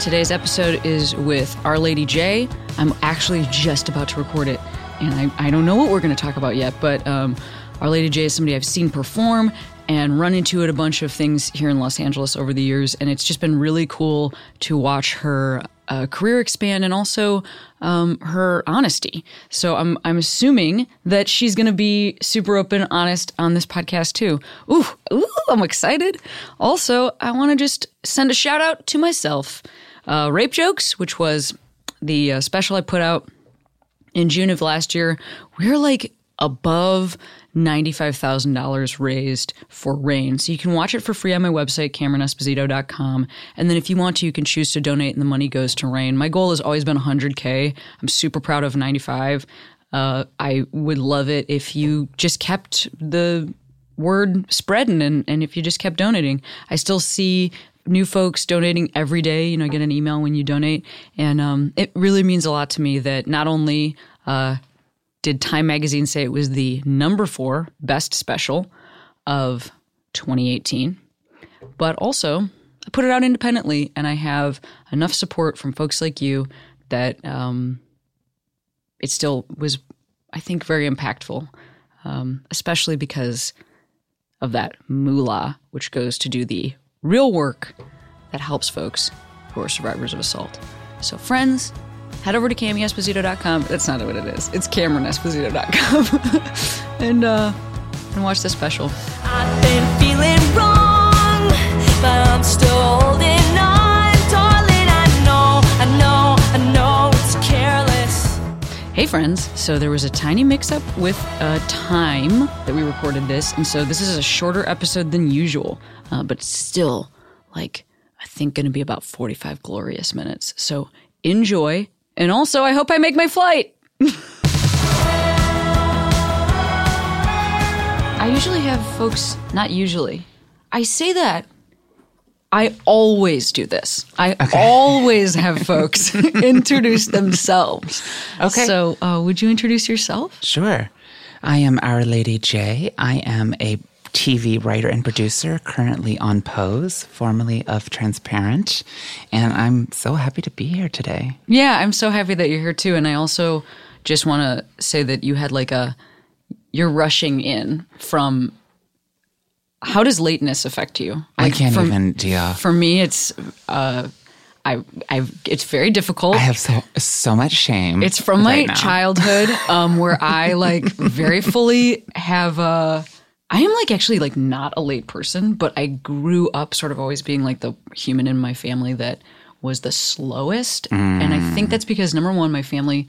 Today's episode is with Our Lady J. I'm actually just about to record it, and I, I don't know what we're going to talk about yet, but um, Our Lady J is somebody I've seen perform and run into at a bunch of things here in Los Angeles over the years, and it's just been really cool to watch her uh, career expand and also um, her honesty. So I'm I'm assuming that she's going to be super open, honest on this podcast too. Ooh, ooh, I'm excited. Also, I want to just send a shout out to myself. Uh, Rape jokes, which was the uh, special I put out in June of last year. We're like above $95,000 raised for RAINN. So you can watch it for free on my website, CameronEsposito.com. And then if you want to, you can choose to donate and the money goes to RAINN. My goal has always been 100K. I'm super proud of 95. Uh, I would love it if you just kept the word spreading and, and if you just kept donating. I still see new folks donating every day. You know, get an email when you donate. And um, it really means a lot to me that not only uh, did Time Magazine say it was the number four best special of 2018. But also, I put it out independently, and I have enough support from folks like you that um, it still was, I think, very impactful, um, especially because of that moolah, which goes to do the real work that helps folks who are survivors of assault. So, friends, head over to CamiEsposito.com. That's not what it is. It's CameronEsposito.com. and, uh, and watch the special. I've been feeling wrong, but I'm still holding on, darling. I know, I know, I know it's careless. Hey, friends. So there was a tiny mix up with uh, time that we recorded this. And so this is a shorter episode than usual, uh, but still, like, I think going to be about 45 glorious minutes. So enjoy. And also, I hope I make my flight. I usually have folks, not usually. I say that. I always do this. I always have folks introduce themselves. Okay. So, uh, would you introduce yourself? Sure. I am Our Lady J. I am a TV writer and producer currently on Pose, formerly of Transparent. And I'm so happy to be here today. Yeah, I'm so happy that you're here too. And I also just want to say that you had like a, you're rushing in from, how does lateness affect you? I can't from- even deal. For me, it's, uh, I, I, it's very difficult. I have so so much shame. It's from my now. childhood, um, where I like very fully have a. I am like actually like not a late person, but I grew up sort of always being like the human in my family that was the slowest, and I think that's because number one, my family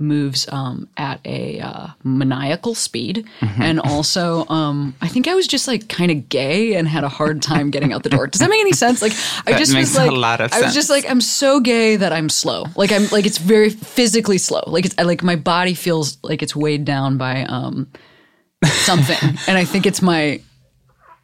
moves um, at a uh, maniacal speed, Mm-hmm. and also um, I think I was just like kind of gay and had a hard time getting out the door. Does that make any sense? Like I That just was like a lot of I was just like, I'm so gay that I'm slow. Like I'm like it's very physically slow. Like it's like my body feels like it's weighed down by um something, and I think it's my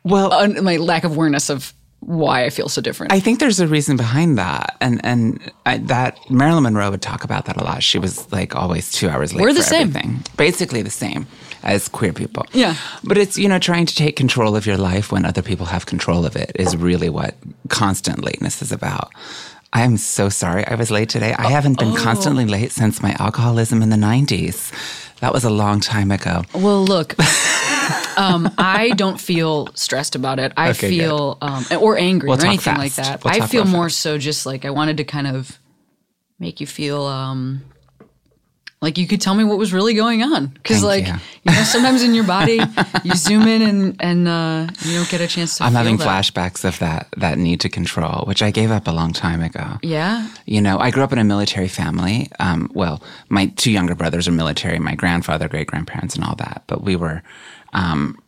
well, un, my lack of awareness of why I feel so different. I think there's a reason behind that, and and I, that Marilyn Monroe would talk about that a lot. She was like always two hours late. We're the same. everything. basically the same as queer people. Yeah. but it's you know trying to take control of your life when other people have control of it is really what constant lateness is about. I'm so sorry I was late today. I haven't Oh. been constantly late since my alcoholism in the 90s. That was a long time ago. well, look. Um, I don't feel stressed about it. I Okay, feel um, or angry We'll or anything like that. We'll I feel more fast. so just like I wanted to kind of make you feel um, like you could tell me what was really going on because like you. you know sometimes in your body you zoom in and and uh, you don't get a chance to I'm having that. flashbacks of that that need to control, which I gave up a long time ago. yeah You know, I grew up in a military family. Um, well, my two younger brothers are military, my grandfather, great grandparents, and all that. But we were, um,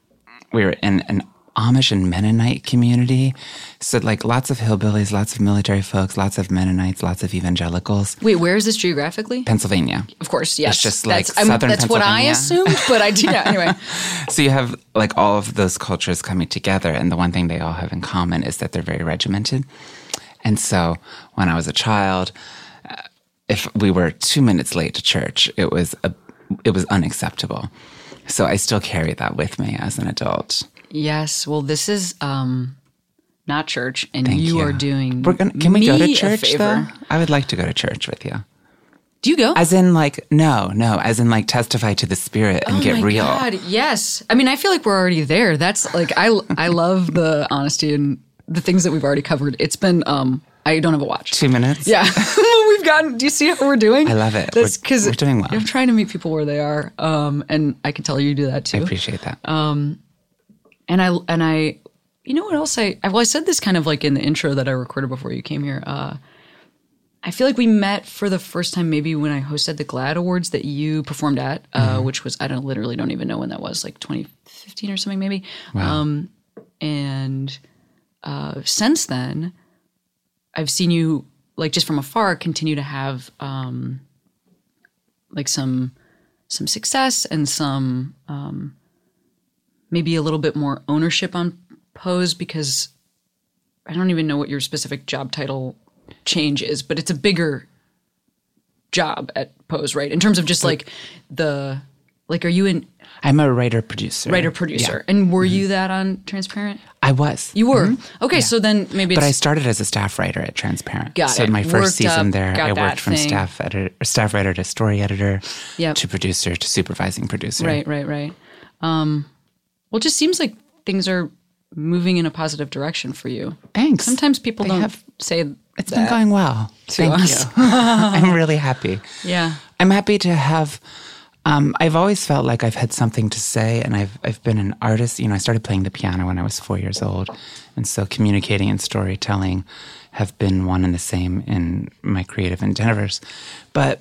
we were in an Amish and Mennonite community. So, like, lots of hillbillies, lots of military folks, lots of Mennonites, lots of evangelicals. Wait, where is this geographically? Pennsylvania. Of course, yes. It's just like that's, southern That's what I assumed, but I did. Yeah, anyway, So you have like all of those cultures coming together, and the one thing they all have in common is that they're very regimented. And so when I was a child, uh, if we were two minutes late to church, it was a, it was unacceptable. So I still carry that with me as an adult. Yes. Well, this is um, not church, and Thank you, you. are doing. We're gonna, can we go to church though? I would like to go to church with you. Do you go? As in, like, no, no, as in, like, testify to the spirit and Oh get my real. God, yes. I mean, I feel like we're already there. That's like I I love the honesty and the things that we've already covered. It's been um I don't have a watch. Two minutes. Yeah, we've gotten. Do you see how we're doing? I love it. That's We're- because we're doing well. I'm trying to meet people where they are, um, and I can tell you do that too. I appreciate that. And I and I, you know what else I? Well, I said this kind of like in the intro that I recorded before you came here. Uh, I feel like we met for the first time maybe when I hosted the GLAAD Awards that you performed at, uh, which was I don't literally don't even know when that was, like 2015 or something maybe. Um, and uh, since then, I've seen you like just from afar continue to have um, like some some success and some um, maybe a little bit more ownership on Pose because I don't even know what your specific job title change is, but it's a bigger job at Pose, right? In terms of just like the like, are you an I'm a writer producer. writer producer? And were you that on Transparent? I was. You were okay. So then maybe it's But I started as a staff writer at Transparent. Got so it. my first Worked season up, there, I worked from thing. staff editor, staff writer to story editor, Yep. to producer to supervising producer. right, right, right. Um, well, it just seems like things are moving in a positive direction for you. Thanks. Sometimes people They don't have- say it's been going well. Thank us. you. I'm really happy. Yeah. I'm happy to have. Um, I've always felt like I've had something to say, and I've I've been an artist. You know, I started playing the piano when I was four years old, and so communicating and storytelling have been one and the same in my creative endeavors. But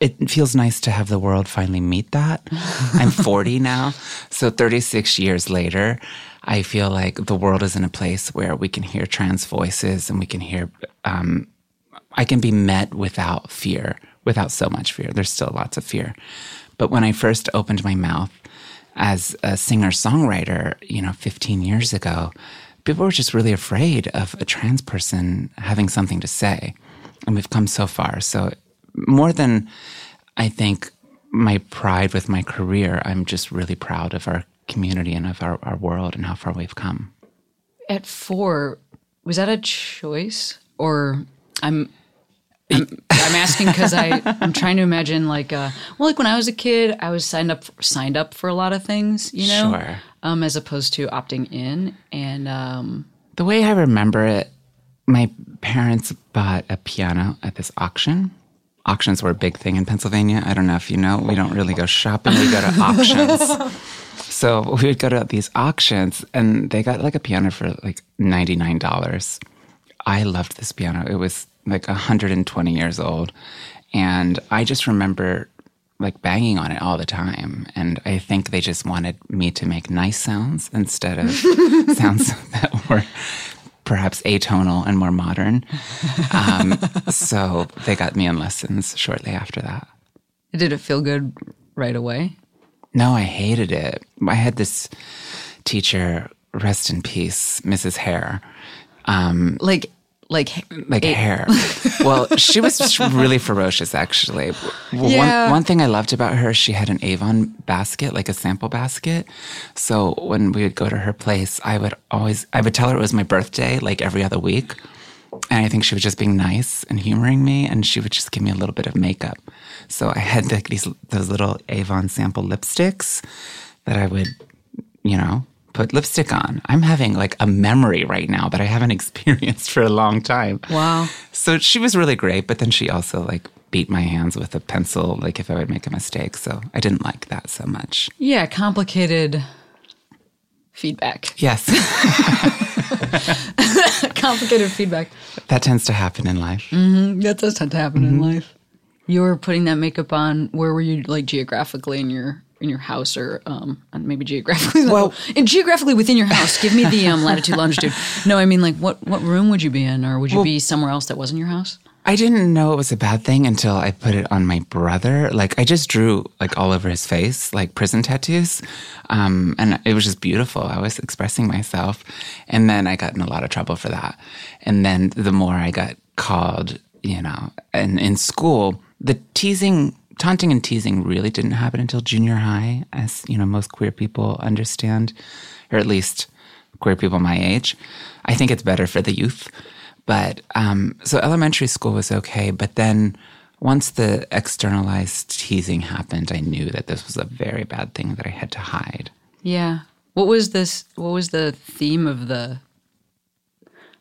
it feels nice to have the world finally meet that. I'm 40 now, so 36 years later, I feel like the world is in a place where we can hear trans voices and we can hear um, I can be met without fear, without so much fear. There's still lots of fear. But when I first opened my mouth as a singer songwriter, you know, 15 years ago, people were just really afraid of a trans person having something to say. And we've come so far. So, more than I think my pride with my career, I'm just really proud of our community and of our, our world and how far we've come. At four, was that a choice or I'm I'm, I'm asking because I I'm trying to imagine like uh well like when I was a kid I was signed up signed up for a lot of things you know Sure. um as opposed to opting in and um The way I remember it, my parents bought a piano at this auction. Auctions were a big thing in Pennsylvania. I don't know if you know, we don't really go shopping, we go to auctions. So we would go to these auctions and they got like a piano for like $99. I loved this piano. It was like 120 years old. And I just remember like banging on it all the time. And I think they just wanted me to make nice sounds instead of sounds that were perhaps atonal and more modern. Um, so they got me in lessons shortly after that. did it feel good right away No, I hated it. I had this teacher, rest in peace, Mrs. Hare. like like like hair. well, she was just really ferocious, actually. Well, Yeah. One, one thing I loved about her, she had an Avon basket, like a sample basket. So when we would go to her place, I would always, I would tell her it was my birthday, like every other week. And I think she was just being nice and humoring me, and she would just give me a little bit of makeup. So I had like these those little Avon sample lipsticks that I would, you know, put lipstick on. I'm having like a memory right now that I haven't experienced for a long time. wow So she was really great, but then she also like beat my hands with a pencil, like if I would make a mistake. So I didn't like that so much. yeah complicated feedback Yes, complicated feedback that tends to happen in life. Mm-hmm. that does tend to happen in mm-hmm. life you were putting that makeup on where were you like geographically in your in your house or um, maybe geographically. Well- and geographically within your house, give me the um, latitude longitude. No, I mean like what what room would you be in, or would you be somewhere else that wasn't your house? I didn't know it was a bad thing until I put it on my brother. Like I just drew like all over his face, like prison tattoos, um, and it was just beautiful. I was expressing myself, and then I got in a lot of trouble for that. And then the more I got called, you know, and in school, the teasing, taunting, and teasing really didn't happen until junior high, as you know, most queer people understand, or at least queer people my age. I think it's better for the youth. But um, so elementary school was okay. But then once the externalized teasing happened, I knew that this was a very bad thing that I had to hide. Yeah. What was this? What was the theme of the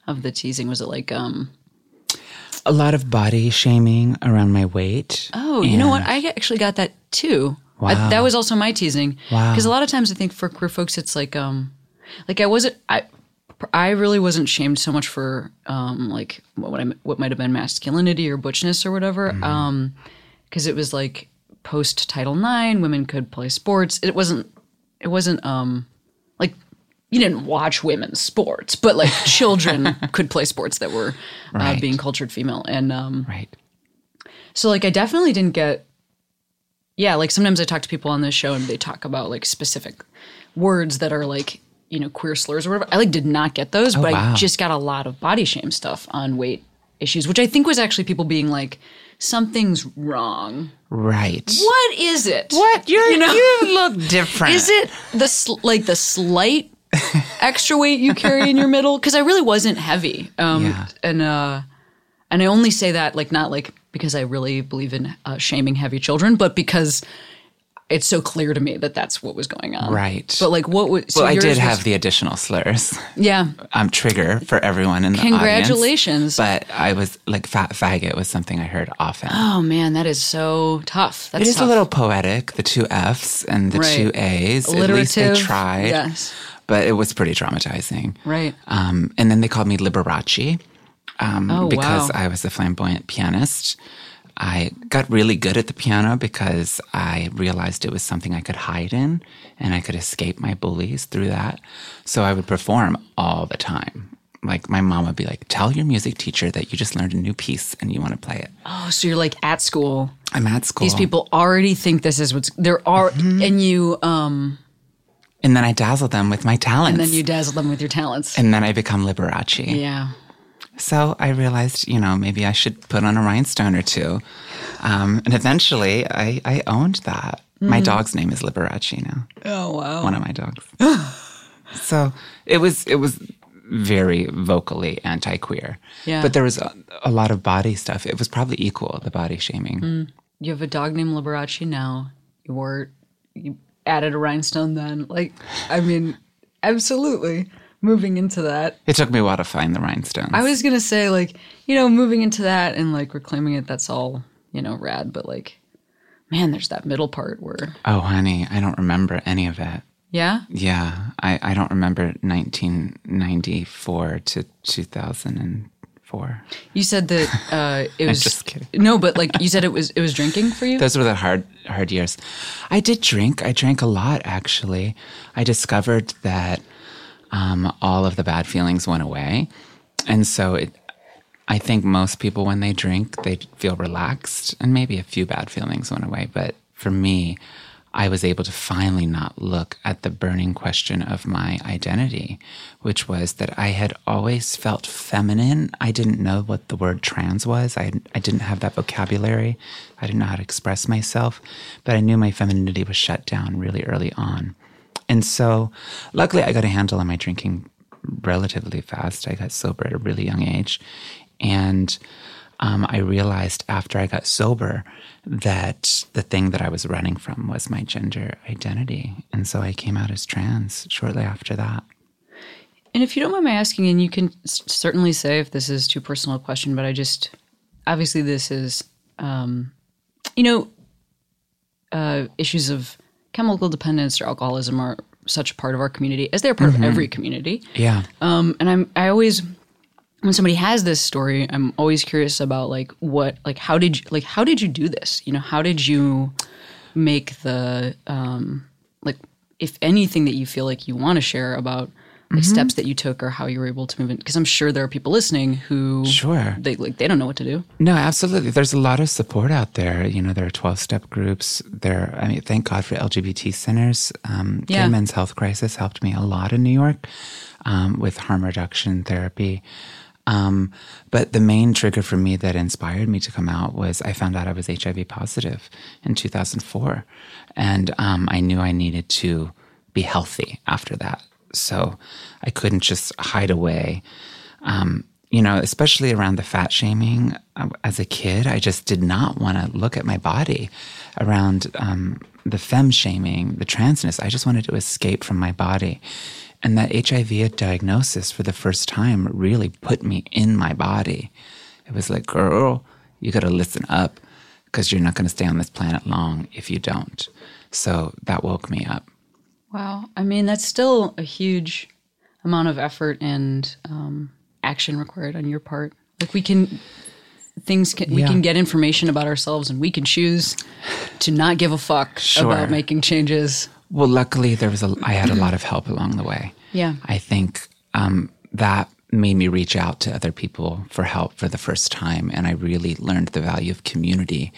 of the teasing? Was it like um? A lot of body shaming around my weight. Oh, you know what? I actually got that too. I- Wow. that was also my teasing. Wow. Because a lot of times I think for queer folks, it's like, um, like I wasn't, I, I really wasn't shamed so much for, um, like what, what I, what might have been masculinity or butchness or whatever. Mm-hmm. Um, because it was like post Title IX, women could play sports. It wasn't, it wasn't, um, like you didn't watch women's sports, but like children could play sports that were uh, Right. being cultured female. And, um, Right. so like I definitely didn't get yeah, like sometimes I talk to people on this show and they talk about like specific words that are like, you know, queer slurs or whatever. I like did not get those, but I Oh, just got a lot of body shame stuff on weight issues, which I think was actually people being like something's wrong. Right. What is it? What? You're, You know? you look different. Is it the sl- like the slight extra weight you carry in your middle? Because I really wasn't heavy, um, Yeah. and uh, and I only say that like not like because I really believe in uh, shaming heavy children, but because it's so clear to me that that's what was going on. Right. But like, what was? So well, I did was- have the additional slurs. Yeah. Um, trigger for everyone in the audience. Congratulations. But I was like, fat faggot was something I heard often. Oh man, that is so tough. That's It is tough. a little poetic, the two F's and the Right. two A's. At least they Alliterative, tried. yes. But it was pretty traumatizing. Right. Um, and then they called me Liberace um, Oh, because wow. I was a flamboyant pianist. I got really good at the piano because I realized it was something I could hide in and I could escape my bullies through that. So I would perform all the time. Like my mom would be like, tell your music teacher that you just learned a new piece and you want to play it. Oh, so you're like at school. I'm at school. These people already think this is what's there are, Mm-hmm. and you um, And then I dazzle them with my talents. and then you dazzle them with your talents. and then I become Liberace. yeah. So I realized, you know, maybe I should put on a rhinestone or two. Um, and eventually I, I owned that. My dog's name is Liberace now. Oh wow. One of my dogs. so it was it was very vocally anti-queer. Yeah. But there was a, a lot of body stuff. It was probably equal, the body shaming. You have a dog named Liberace now. You were you added a rhinestone then. Like, I mean, absolutely. Moving into that, It took me a while to find the rhinestones. I was gonna say like, you know, moving into that and like reclaiming it. That's all you know, rad. But like, man, there's that middle part where, oh, honey, I don't remember any of it. yeah, Yeah, I, I don't remember 1994 to 2004. you said that uh, it was just kidding. No, but like you said, it was it was drinking for you. Those were the hard hard years. I did drink. I drank a lot actually. I discovered that um, all of the bad feelings went away, and so it. I think most people when they drink they feel relaxed, and maybe a few bad feelings went away. But for me, I was able to finally not look at the burning question of my identity, which was that I had always felt feminine. I didn't know what the word trans was. I, I didn't have that vocabulary. I didn't know how to express myself, but I knew my femininity was shut down really early on. And so, luckily, I got a handle on my drinking relatively fast. I got sober at a really young age. And um, I realized after I got sober that the thing that I was running from was my gender identity. And so I came out as trans shortly after that. And if you don't mind my asking, and you can certainly say if this is too personal a question, but I just obviously this is, um, you know, uh, issues of chemical dependence or alcoholism are such a part of our community, as they're part of every community. Yeah. Um, and I'm I always when somebody has this story, I'm always curious about like what like how did you like how did you do this? You know, how did you make the um, like if anything that you feel like you want to share about like Mm-hmm. steps that you took or how you were able to move in because I'm sure there are people listening who Sure. they like they don't know what to do. No, absolutely. There's a lot of support out there. You know, there are 12 step groups. There, I mean, thank God for LGBT centers. Um, Yeah. Gay Men's Health Crisis helped me a lot in New York um, with harm reduction therapy. Um, but the main trigger for me that inspired me to come out was I found out I was HIV positive in 2004. And um, I knew I needed to be healthy after that. So I couldn't just hide away. Um, you know, especially around the fat shaming uh, as a kid, I just did not want to look at my body. Around um, the femme shaming, the transness, I just wanted to escape from my body. And that HIV diagnosis for the first time really put me in my body. It was like, girl, you got to listen up because you're not going to stay on this planet long if you don't. So that woke me up. Wow. I mean, that's still a huge amount of effort and um, action required on your part. Like we can things can we can get information about ourselves and we can choose to not give a fuck Sure. about making changes. Well, luckily there was a I had a lot of help along the way. Yeah. I think um, that made me reach out to other people for help for the first time, and I really learned the value of community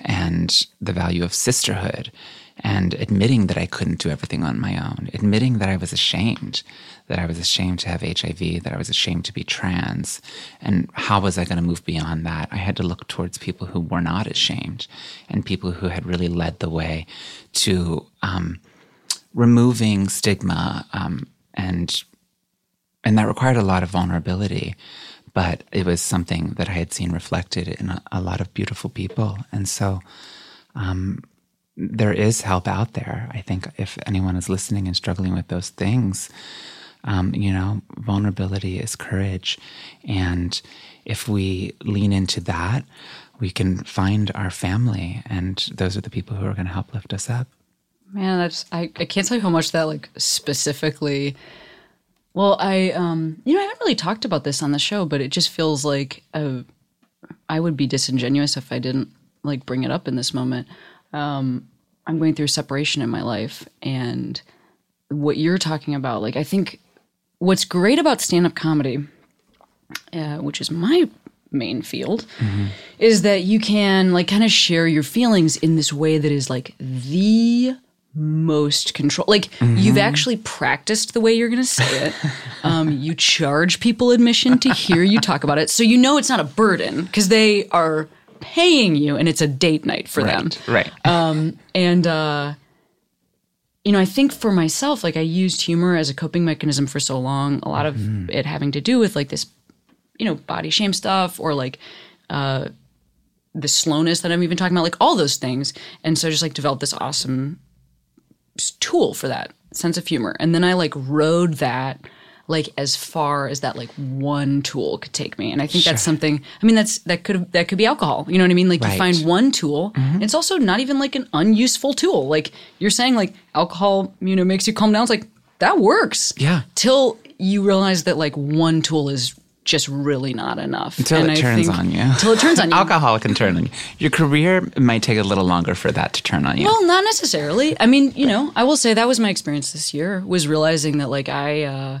and the value of sisterhood, and admitting that I couldn't do everything on my own, admitting that I was ashamed, that I was ashamed to have HIV, that I was ashamed to be trans, and how was I going to move beyond that? I had to look towards people who were not ashamed, and people who had really led the way to. Um, removing stigma um, and and that required a lot of vulnerability but it was something that i had seen reflected in a, a lot of beautiful people. And so um, there is help out there. I think if anyone is listening and struggling with those things um, you know vulnerability is courage. And if we lean into that we can find our family and those are the people who are going to help lift us up Man, that's I, I can't tell you how much that like specifically well, I um you know, I haven't really talked about this on the show, but it just feels like uh, I would be disingenuous if I didn't like bring it up in this moment. Um I'm going through separation in my life and what you're talking about, like I think what's great about stand-up comedy uh, which is my main field is that you can like kind of share your feelings in this way that is like the most control like you've actually practiced the way you're going to say it. Um, you charge people admission to hear you talk about it. So you know it's not a burden because they are paying you and it's a date night for them. Right and uh you know i think for myself like i used humor as a coping mechanism for so long a lot of it having to do with like this you know body shame stuff or like uh the slowness that i'm even talking about like all those things. And so I just like developed this awesome tool for that sense of humor. And then i like rode that like as far as that like one tool could take me. And i think that's something i mean that's that could that could be alcohol you know what i mean? Like you find one tool mm-hmm. it's also not even like an unuseful tool. Like you're saying like alcohol you know makes you calm down. It's like that works. Yeah. till you realize that like one tool is just really not enough Until And it I turns think- on you. till it turns on you Alcohol can turn on you. Your career might take a little longer for that to turn on you. Well, not necessarily. I mean, you know, I will say that was my experience this year was realizing that like I uh,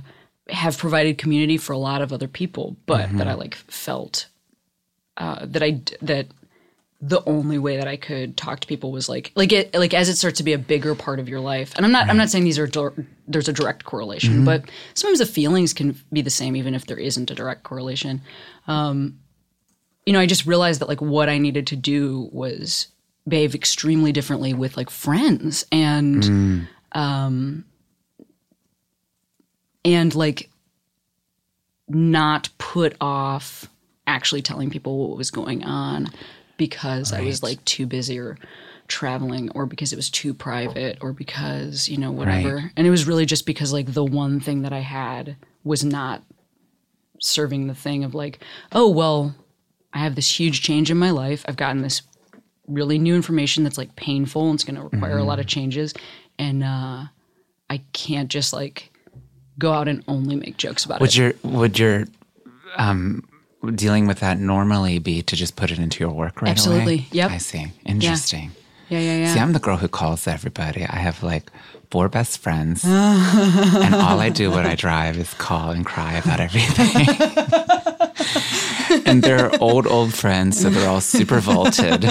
have provided community for a lot of other people, but that I like felt uh, that I that the only way that I could talk to people was like like it like as it starts to be a bigger part of your life. And I'm not I'm not saying these are there's a direct correlation, but sometimes the feelings can be the same even if there isn't a direct correlation. Um, you know, I just realized that like what I needed to do was behave extremely differently with like friends and um and like not put off actually telling people what was going on because I was like too busy or traveling or because it was too private or because, you know, whatever. Right. And it was really just because like the one thing that I had was not serving the thing of like, oh, well, I have this huge change in my life. I've gotten this really new information that's like painful and it's going to require a lot of changes. And uh, I can't just like go out and only make jokes about would it. Would your would your um, dealing with that normally be to just put it into your work right away? Absolutely. Yep. I see. Interesting. Yeah, yeah, yeah. See, I'm the girl who calls everybody. I have like four best friends, and all I do when I drive is call and cry about everything. and they're old, old friends, so they're all super vaulted.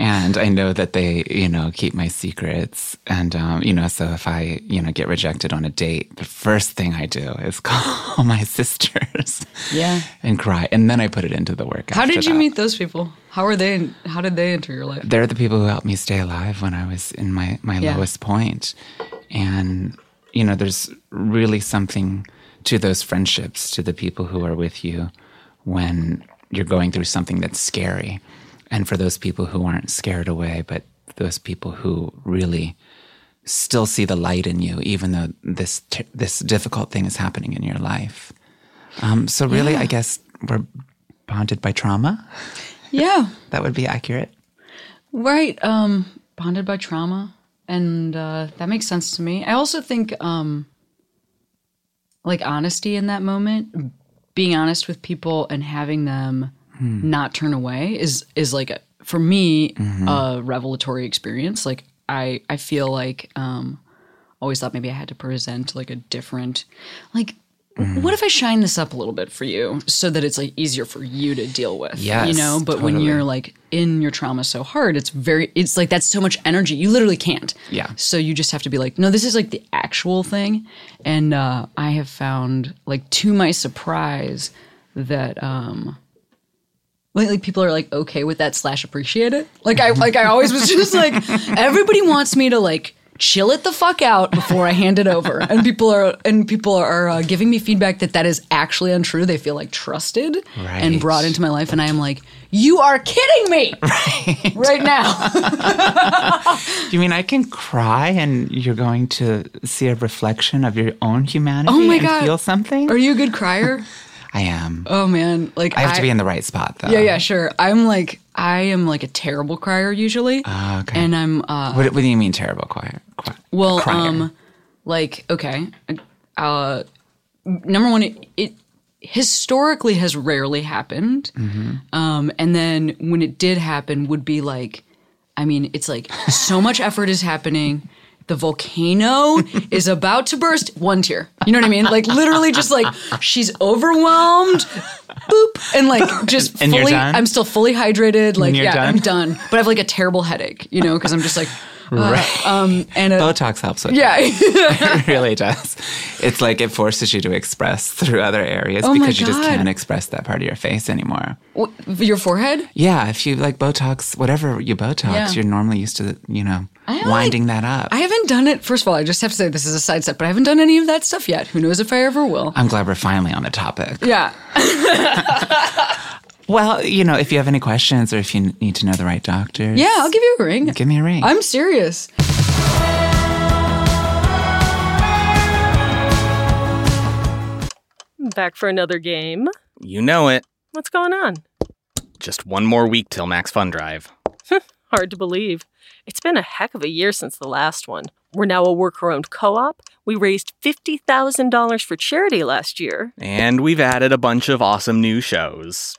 And I know that they, you know, keep my secrets. And, um, you know, so if I, you know, get rejected on a date, the first thing I do is call my sisters. Yeah. And cry. And then I put it into the work. How did you that. meet those people? How were they? How did they enter your life? They're the people who helped me stay alive when I was in my, my Yeah. lowest point. And, you know, there's really something to those friendships, to the people who are with you when you're going through something that's scary. And for those people who aren't scared away, but those people who really still see the light in you, even though this t- this difficult thing is happening in your life. Um, so really, I guess we're bonded by trauma. Yeah. That would be accurate. Right. Um, bonded by trauma. And uh, that makes sense to me. I also think um, like honesty in that moment, being honest with people and having them not turn away is is like a, for me a revelatory experience. Like I I feel like um, always thought maybe I had to present like a different like what if I shine this up a little bit for you so that it's like easier for you to deal with? Yeah, You know, but when you're like in your trauma so hard, it's very it's like that's so much energy. You literally can't. Yeah. So you just have to be like, no, this is like the actual thing. And uh, I have found like to my surprise that um like, like people are like okay with that slash appreciate it. Like I like I always was just like everybody wants me to like chill it the fuck out before I hand it over. And people are and people are uh, giving me feedback that that is actually untrue. They feel like trusted and brought into my life, and I am like, you are kidding me right, right now. You mean I can cry and you're going to see a reflection of your own humanity Oh my and God. feel something? are you a good crier? I am. Oh man, like I have to be in the right spot though. Yeah, yeah, sure. I'm like I am like a terrible crier usually. Ah, okay. And I'm uh What, what do you mean terrible choir? Choir- well crier? um like okay. Uh number one it, it historically has rarely happened. Mm-hmm. Um and then when it did happen would be like I mean, it's like so much effort is happening. The volcano is about to burst. One tear. You know what I mean? Like literally just like she's overwhelmed. Boop. And like just And fully? I'm still fully hydrated. Like yeah, done? I'm done. But I have like a terrible headache, you know, because I'm just like uh, Right. um and a, Botox helps with yeah. it really does. It's like it forces you to express through other areas Oh because you just can't express that part of your face anymore. What, your forehead? Yeah, if you like Botox, whatever you Botox, Yeah. you're normally used to, you know, winding that up. I haven't done it. First of all, I just have to say this is a side step, but I haven't done any of that stuff yet. Who knows if I ever will? I'm glad we're finally on the topic. Yeah. Well, you know, if you have any questions or if you need to know the right doctors, Yeah, I'll give you a ring. give me a ring. I'm serious. Back for another game. You know it. What's going on? Just one more week till Max Fun Drive. Hard to believe. It's been a heck of a year since the last one. We're now a worker owned co op. We raised $50,000 for charity last year. And we've added a bunch of awesome new shows.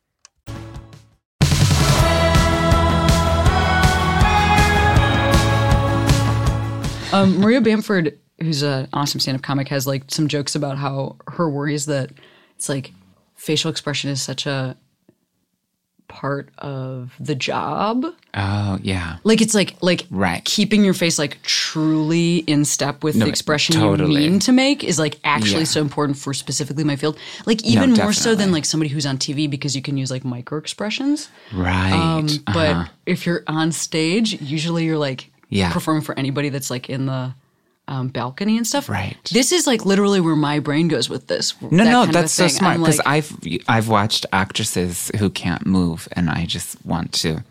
Um, Maria Bamford, who's an awesome stand-up comic, has like some jokes about how her worry is that it's like facial expression is such a part of the job. oh, yeah. Like it's like like Right. keeping your face like truly in step with No, the expression totally. you mean to make is like actually Yeah. so important for specifically my field. Like even more so than like somebody who's on TV because you can use like micro expressions. Right. Um, but uh-huh. if you're on stage, usually you're like Yeah. performing for anybody that's like in the um, balcony and stuff. Right. This is like literally where my brain goes with this. No, that no, kind of that's so smart because like, I've I've watched actresses who can't move, and I just want to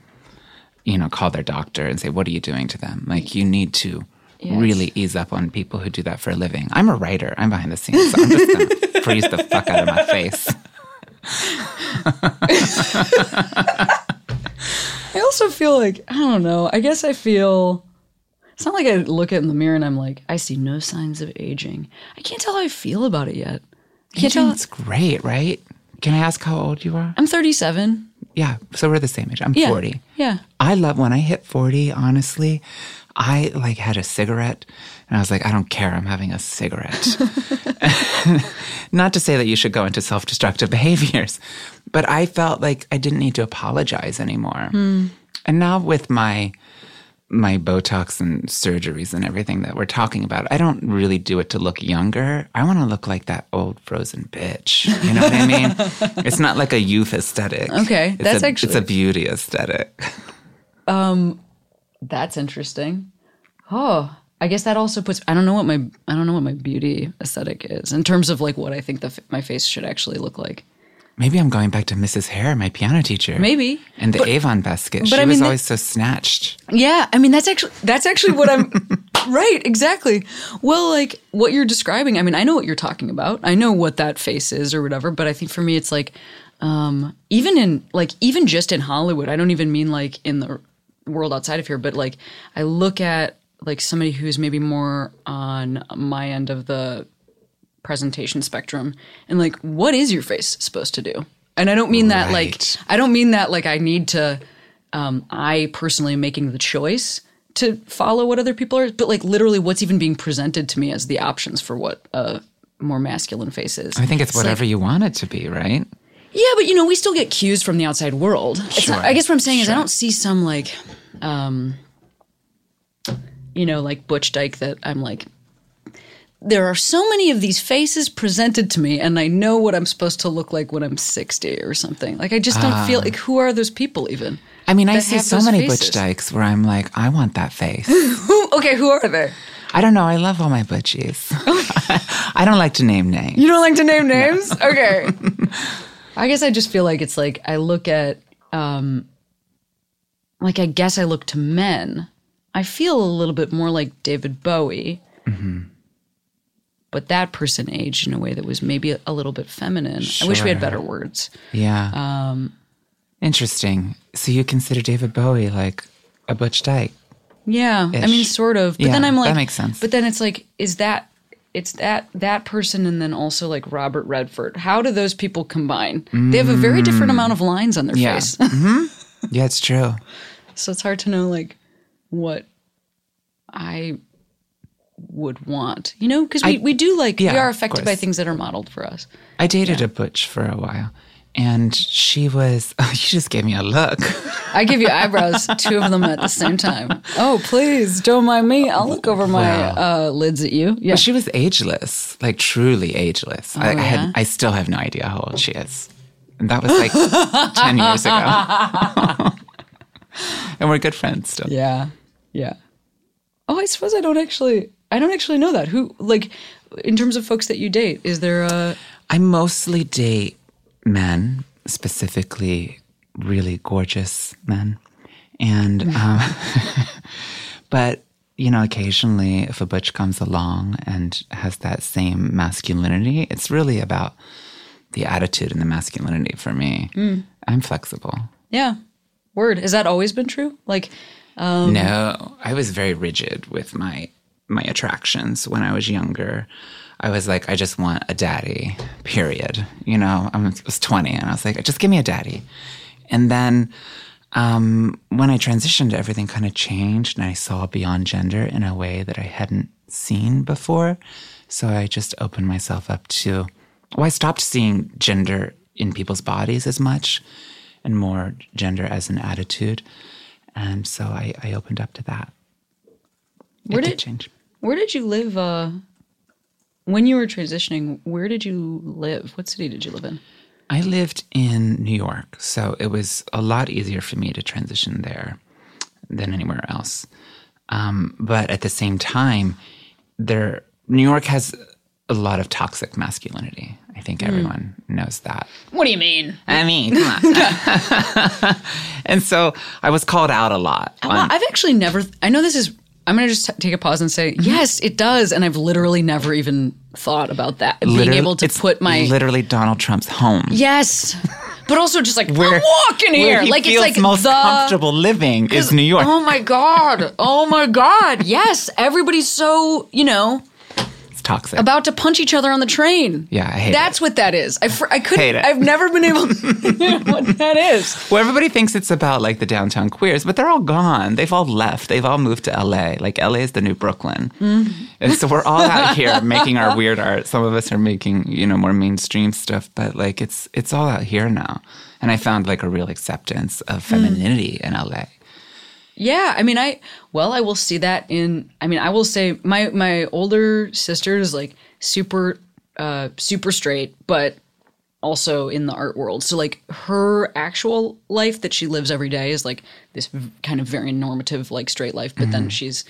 you know, call their doctor and say, "What are you doing to them?" Like you need to Yes. really ease up on people who do that for a living. I'm a writer. I'm behind the scenes. So I'm just gonna freeze the fuck out of my face. I also feel like I don't know. I guess I feel it's not like I look at in the mirror and I'm like I see no signs of aging. I can't tell how I feel about it yet. I can't tell. It's great, right? Can I ask how old you are? I'm 37. Yeah, so we're the same age. I'm Yeah. 40. Yeah. I love when I hit 40, honestly, I like had a cigarette and I was like, I don't care, I'm having a cigarette. Not to say that you should go into self destructive behaviors, but I felt like I didn't need to apologize anymore. Hmm. And now with my my Botox and surgeries and everything that we're talking about, I don't really do it to look younger. I want to look like that old frozen bitch. You know what I mean? it's not like a youth aesthetic. Okay, It's that's a, actually- it's a beauty aesthetic. Um, that's interesting. Oh, I guess that also puts. I don't know what my I don't know what my beauty aesthetic is in terms of like what I think the my face should actually look like. Maybe I'm going back to Mrs. Hare, my piano teacher. Maybe. And the Avon basket. She I was mean, always so snatched. Yeah, I mean that's actually that's actually what I'm right, exactly. Well, like what you're describing, I mean, I know what you're talking about. I know what that face is or whatever, but I think for me it's like um even in like even just in Hollywood, I don't even mean like in the world outside of here, but like I look at like somebody who's maybe more on my end of the presentation spectrum and like what is your face supposed to do? And i don't mean that like i don't mean that like i need to um i personally am making the choice to follow what other people are but like literally what's even being presented to me as the options for what a more masculine face is. I think it's like- whatever you want it to be, right? yeah, but you know, we still get cues from the outside world. It's not, I guess what I'm saying is I don't see some like, um, you know, like Butch Dyke that I'm like, there are so many of these faces presented to me, and I know what I'm supposed to look like when I'm 60 or something. Like, I just don't Ah. feel like, who are those people even? I mean, I see so many faces. Butch Dykes where I'm like, I want that face. Who, okay, who are they? I don't know. I love all my Butchies. I don't like to name names. You don't like to name names? Okay. I guess I just feel like it's like I look at um like I guess I look to men. I feel a little bit more like David Bowie. But that person aged in a way that was maybe a, a little bit feminine. I wish we had better words. Yeah. Um, Interesting. So you consider David Bowie like a Butch Dyke? Yeah, I mean, sort of. But Yeah, then I'm like, that makes sense. But then it's like, is that it's that that person and then also like Robert Redford? How do those people combine? They have a very different amount of lines on their Yeah. face, Yeah, it's true. so it's hard to know like what I would want. You know, because we, I- we do like we are affected by things that are modeled for us. I dated a Butch for a while, and she was. Oh, you just gave me a look. I give you eyebrows, two of them at the same time. Oh, please don't mind me. I'll look over my Wow. uh, lids at you. Yeah. But she was ageless, like truly ageless. I, I Oh, yeah? had. I still have no idea how old she is, and that was like ten years ago. and we're good friends still. Yeah. Yeah. Oh, I suppose I don't actually I don't actually know that. Who like in terms of folks that you date, is there a I mostly date men, specifically really gorgeous men. And, mm-hmm. um, but, you know, occasionally if a butch comes along and has that same masculinity, it's really about the attitude and the masculinity for me. Mm. I'm flexible. yeah. Word. Has that always been true? Like um, no, I was very rigid with my my attractions when I was younger. I was like, I just want a daddy. Period. You know, I was 20, and I was like, just give me a daddy. And then um, when I transitioned, everything kind of changed, and I saw beyond gender in a way that I hadn't seen before. So I just opened myself up to. Well, I stopped seeing gender in people's bodies as much, and more gender as an attitude. And so I, I opened up to that. Where it did- did change. Where did you live uh when you were transitioning, where did you live? What city did you live in? I lived in New York, so it was a lot easier for me to transition there than anywhere else. Um, but at the same time, there New York has a lot of toxic masculinity. I think everyone knows that. What do you mean? I mean, come on. and so I was called out a lot. Well, I've actually never. I know this is. I'm going to just t- take a pause and say, mm-hmm. yes, it does. And I've literally never even thought about that. Being able to put my. literally Donald Trump's home. yes. But also just like, Where- I'm walking here. he like, feels it's like most the. comfortable living is New York. Oh my God. Oh my God. Yes. Everybody's so, you know, toxic. about to punch each other on the train. Yeah, I hate That's what that is. I, fr- I couldn't. Hate it. I've never been able to what that is. well, everybody thinks it's about like the downtown queers, but they're all gone. They've all left. They've all moved to LA. Like LA is the new Brooklyn. Mm-hmm. And so we're all out here making our weird art. Some of us are making, you know, more mainstream stuff, but like it's it's all out here now. And I found like a real acceptance of Mm. femininity in LA. Yeah, I mean, I well, I will see that in. I mean, I will say my my older sister is like super, uh, super straight, but also in the art world. So like her actual life that she lives every day is like this v- kind of very normative like straight life. But then she's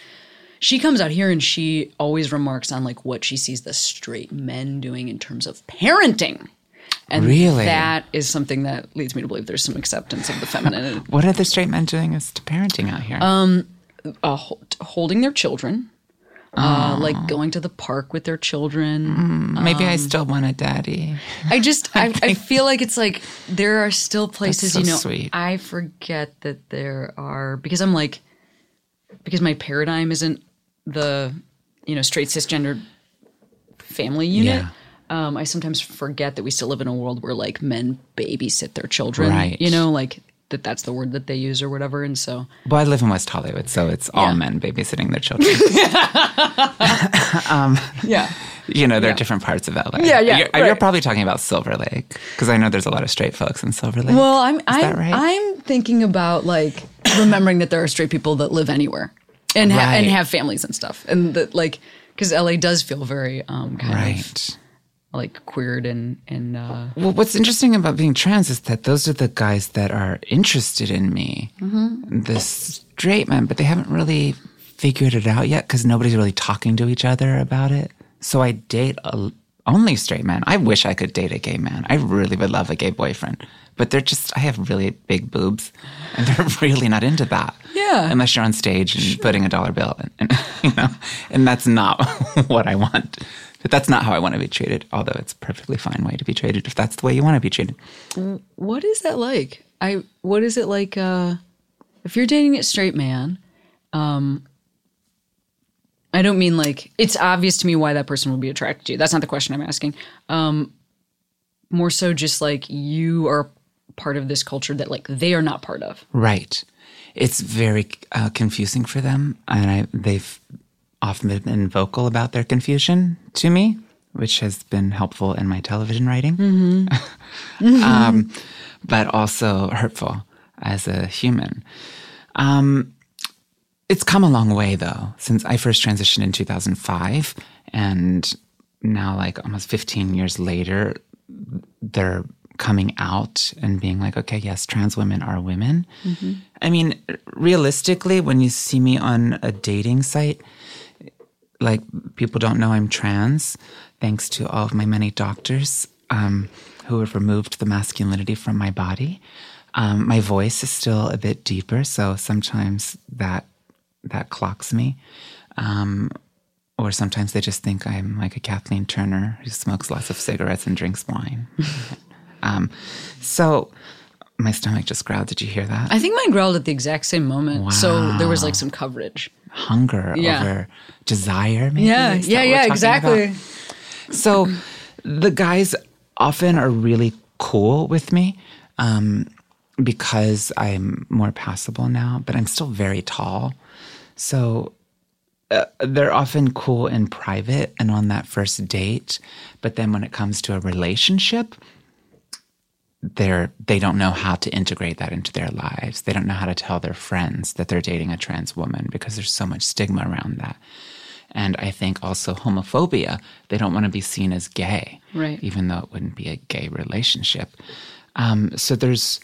she comes out here and she always remarks on like what she sees the straight men doing in terms of parenting. And Really? that is something that leads me to believe there's some acceptance of the feminine What are the straight men doing as to parenting out here? Um, uh, holding their children, uh, like going to the park with their children. Maybe um, I still want a daddy. I just, I, I feel like it's like there are still places, so you know, sweet. I forget that there are, because I'm like, because my paradigm isn't the, you know, straight cisgender family unit. Yeah. Um, I sometimes forget that we still live in a world where like men babysit their children, Right. you know, like that that's the word that they use or whatever. And so, Well, I live in West Hollywood, so it's all men babysitting their children. yeah. you know, there are different parts of LA. Yeah, yeah, You're, you're probably talking about Silver Lake because I know there's a lot of straight folks in Silver Lake. Well, I'm that I'm right? I'm thinking about like remembering that there are straight people that live anywhere and ha- and have families and stuff, and that like because LA does feel very um kind of right. Like queered and and uh, Well, what's interesting about being trans is that those are the guys that are interested in me, Mm-hmm. the straight men, but they haven't really figured it out yet because nobody's really talking to each other about it. So I date a, only straight men. I wish I could date a gay man. I really would love a gay boyfriend, but they're just I have really big boobs, and they're really not into that. Yeah. unless you're on stage and putting a dollar bill, and, and you know, and that's not what I want. But that's not how I want to be treated. Although it's a perfectly fine way to be treated if that's the way you want to be treated. what is that like? I what is it like? uh If you're dating a straight man, um, I don't mean like it's obvious to me why that person would be attracted to you. That's not the question I'm asking. Um, more so, just like you are part of this culture that like they are not part of. Right. It's very uh, confusing for them, and I, they've often been vocal about their confusion to me, which has been helpful in my television writing, um, but also hurtful as a human. Um, it's come a long way though since I first transitioned in 2005, and now like almost 15 years later, they're coming out and being like, okay, yes, trans women are women. I mean, realistically, when you see me on a dating site, like people don't know I'm trans, thanks to all of my many doctors um, who have removed the masculinity from my body. Um, my voice is still a bit deeper, so sometimes that that clocks me. Um, or sometimes they just think I'm like a Kathleen Turner who smokes lots of cigarettes and drinks wine. um, so my stomach just growled. Did you hear that? I think mine growled at the exact same moment. So there was like some coverage. Hunger Yeah. over desire, maybe? Yeah, Is yeah, yeah, exactly. about? So the guys often are really cool with me um, because I'm more passable now, but I'm still very tall. So uh, they're often cool in private and on that first date, but then when it comes to a relationship, they're they don't know how to integrate that into their lives. They don't know how to tell their friends that they're dating a trans woman because there's so much stigma around that. And I think also homophobia. They don't want to be seen as gay, Right. Even though it wouldn't be a gay relationship. Um, so there's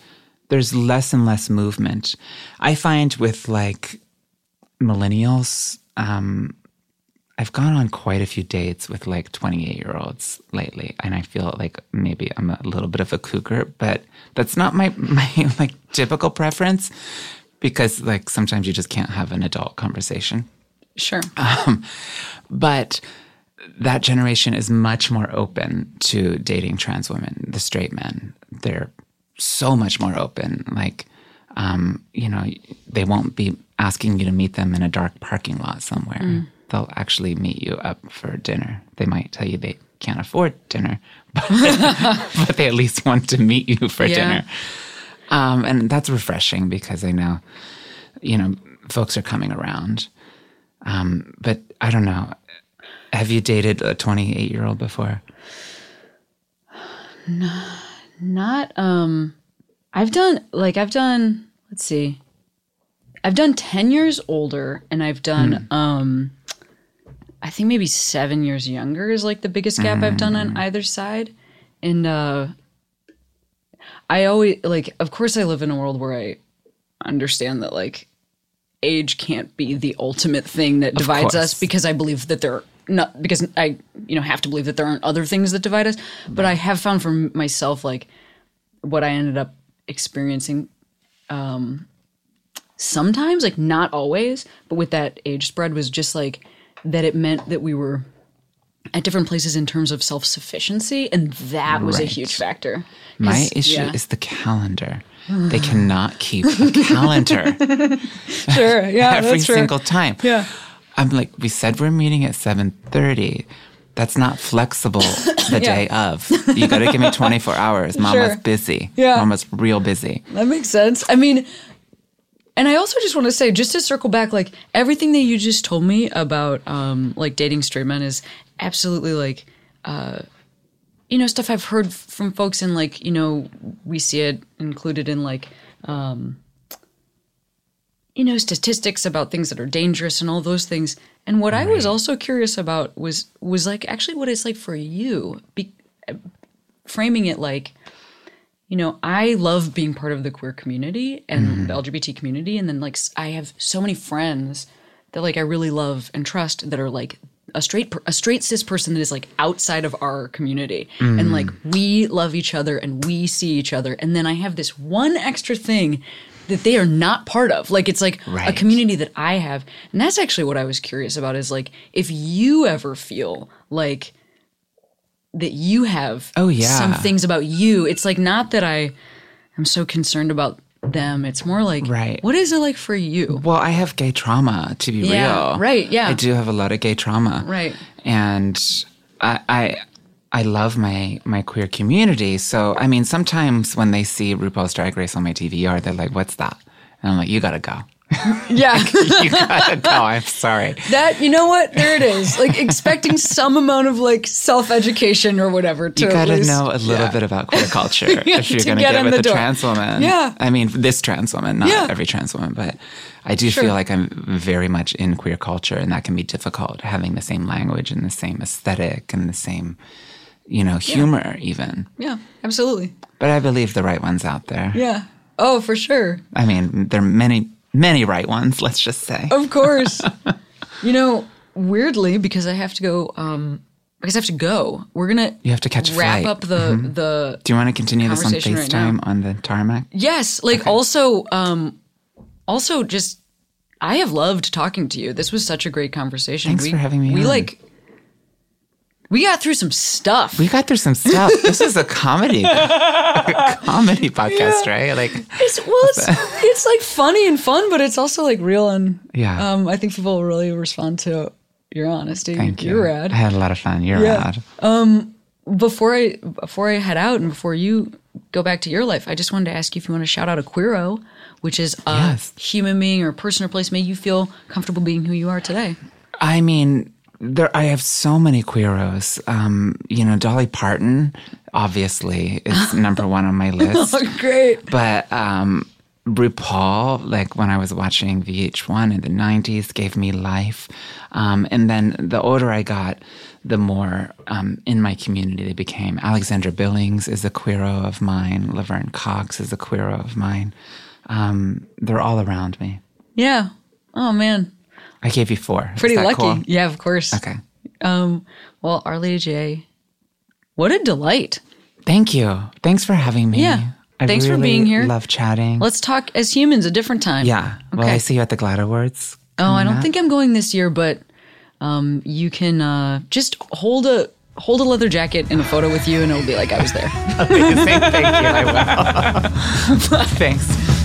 there's less and less movement. I find with like millennials, um, I've gone on quite a few dates with like 28 year olds lately, and I feel like maybe I'm a little bit of a cougar, but that's not my my like typical preference because like sometimes you just can't have an adult conversation. Sure. But that generation is much more open to dating trans women, the straight men. They're so much more open. Like, um, you know, they won't be asking you to meet them in a dark parking lot somewhere. They'll actually meet you up for dinner. They might tell you they can't afford dinner, but, but they at least want to meet you for Yeah. dinner. Um, and that's refreshing because I know, you know, folks are coming around. Um, but I don't know. Have you dated a 28 year old before? Not um I've done like I've done let's see. I've done 10 years older and I've done um I think maybe 7 years younger is like the biggest gap I've done on either side. And uh I always like of course I live in a world where I understand that like age can't be the ultimate thing that divides us because I believe that there are not because I you know have to believe that there aren't other things that divide us. But I have found for myself like what I ended up experiencing um sometimes like not always but with that age spread was just like that it meant that we were at different places in terms of self-sufficiency and that was a huge factor My issue yeah. is the calendar. They cannot keep a calendar sure yeah every single time. Yeah. I'm like, we said we're meeting at 7:30. That's not flexible the Yeah. day of. You got to give me 24 hours. Mama's Sure. busy. Yeah. Mama's real busy. That makes sense. I mean, and I also just want to say, just to circle back, like everything that you just told me about, um, like dating straight men is absolutely like, uh, you know, stuff I've heard from folks, and like, you know, we see it included in like, um, you know, statistics about things that are dangerous and all those things. And what I was also curious about was was like actually what it's like for you, be, framing it like you know, I love being part of the queer community and mm-hmm. the LGBT community. And then, like, I have so many friends that, like, I really love and trust that are like a straight, a straight cis person that is like outside of our community. And like, mm. we love each other and we see each other. And then I have this one extra thing that they are not part of. Like, it's like a community that I have. And that's actually what I was curious about is like, if you ever feel like, that you have Oh, yeah. some things about you. It's like not that I am so concerned about them. It's more like Right. what is it like for you? Well, I have gay trauma, to be Yeah, real. right, yeah. I do have a lot of gay trauma. Right. And I, I I love my my queer community. So I mean, sometimes when they see RuPaul's Drag Race on my DVR, they're like, "What's that?" And I'm like, "You gotta go. Yeah. You gotta go. I'm sorry." that you know what? There it is. Like expecting some amount of like self education or whatever to You gotta least- know a little yeah. bit about queer culture Yeah, if you're to gonna get get, in with the a door. trans woman. Yeah. I mean, this trans woman, not Yeah. every trans woman, but I do Sure. feel like I'm very much in queer culture, and that can be difficult having the same language and the same aesthetic and the same, you know, humor even. Yeah, absolutely. But I believe the right one's out there. Yeah. Oh, for sure. I mean, there are many, many right ones. Let's just say. Of course. you know, weirdly, because I have to go. um because I have to go. We're gonna You have to catch a wrap flight. up the the Do you want to continue this on Conversation right. FaceTime on the tarmac? Yes, like also um also just I have loved talking to you. This was such a great conversation. Thanks we, for having me We on. like we got through some stuff. We got through some stuff. this is a comedy, a comedy podcast, right? Like, it's, well, it's it's like funny and fun, but it's also like real and Yeah. Um, I think people really respond to your honesty. thank you. You're rad. I had a lot of fun. You're Yeah. rad. before I before I head out and before you go back to your life, I just wanted to ask you if you want to shout out a queero, which is a Yes. human being or person or place made you feel comfortable being who you are today. I mean, there. I have so many queeros. Um, you know, Dolly Parton, obviously, is number one on my list. Great. But um, RuPaul, like when I was watching VH1 in the 90s, gave me life. Um, and then the older I got, the more um, in my community they became. Alexandra Billings is a queero of mine. Laverne Cox is a queero of mine. Um, they're all around me. Yeah. Oh man. I gave you four. Pretty lucky. cool? Yeah, of course. Okay. Um, well, Our Lady J, what a delight. Thank you. Thanks for having me. Yeah. I Thanks for being here. Love chatting. Let's talk as humans a different time. yeah. Well, Okay. I see you at the GLAAD Awards. Oh, I don't think I'm going this year, but um, you can uh, just hold a hold a leather jacket in a photo with you, and it'll be like I was there. Amazing. Thank you. I will. Thanks.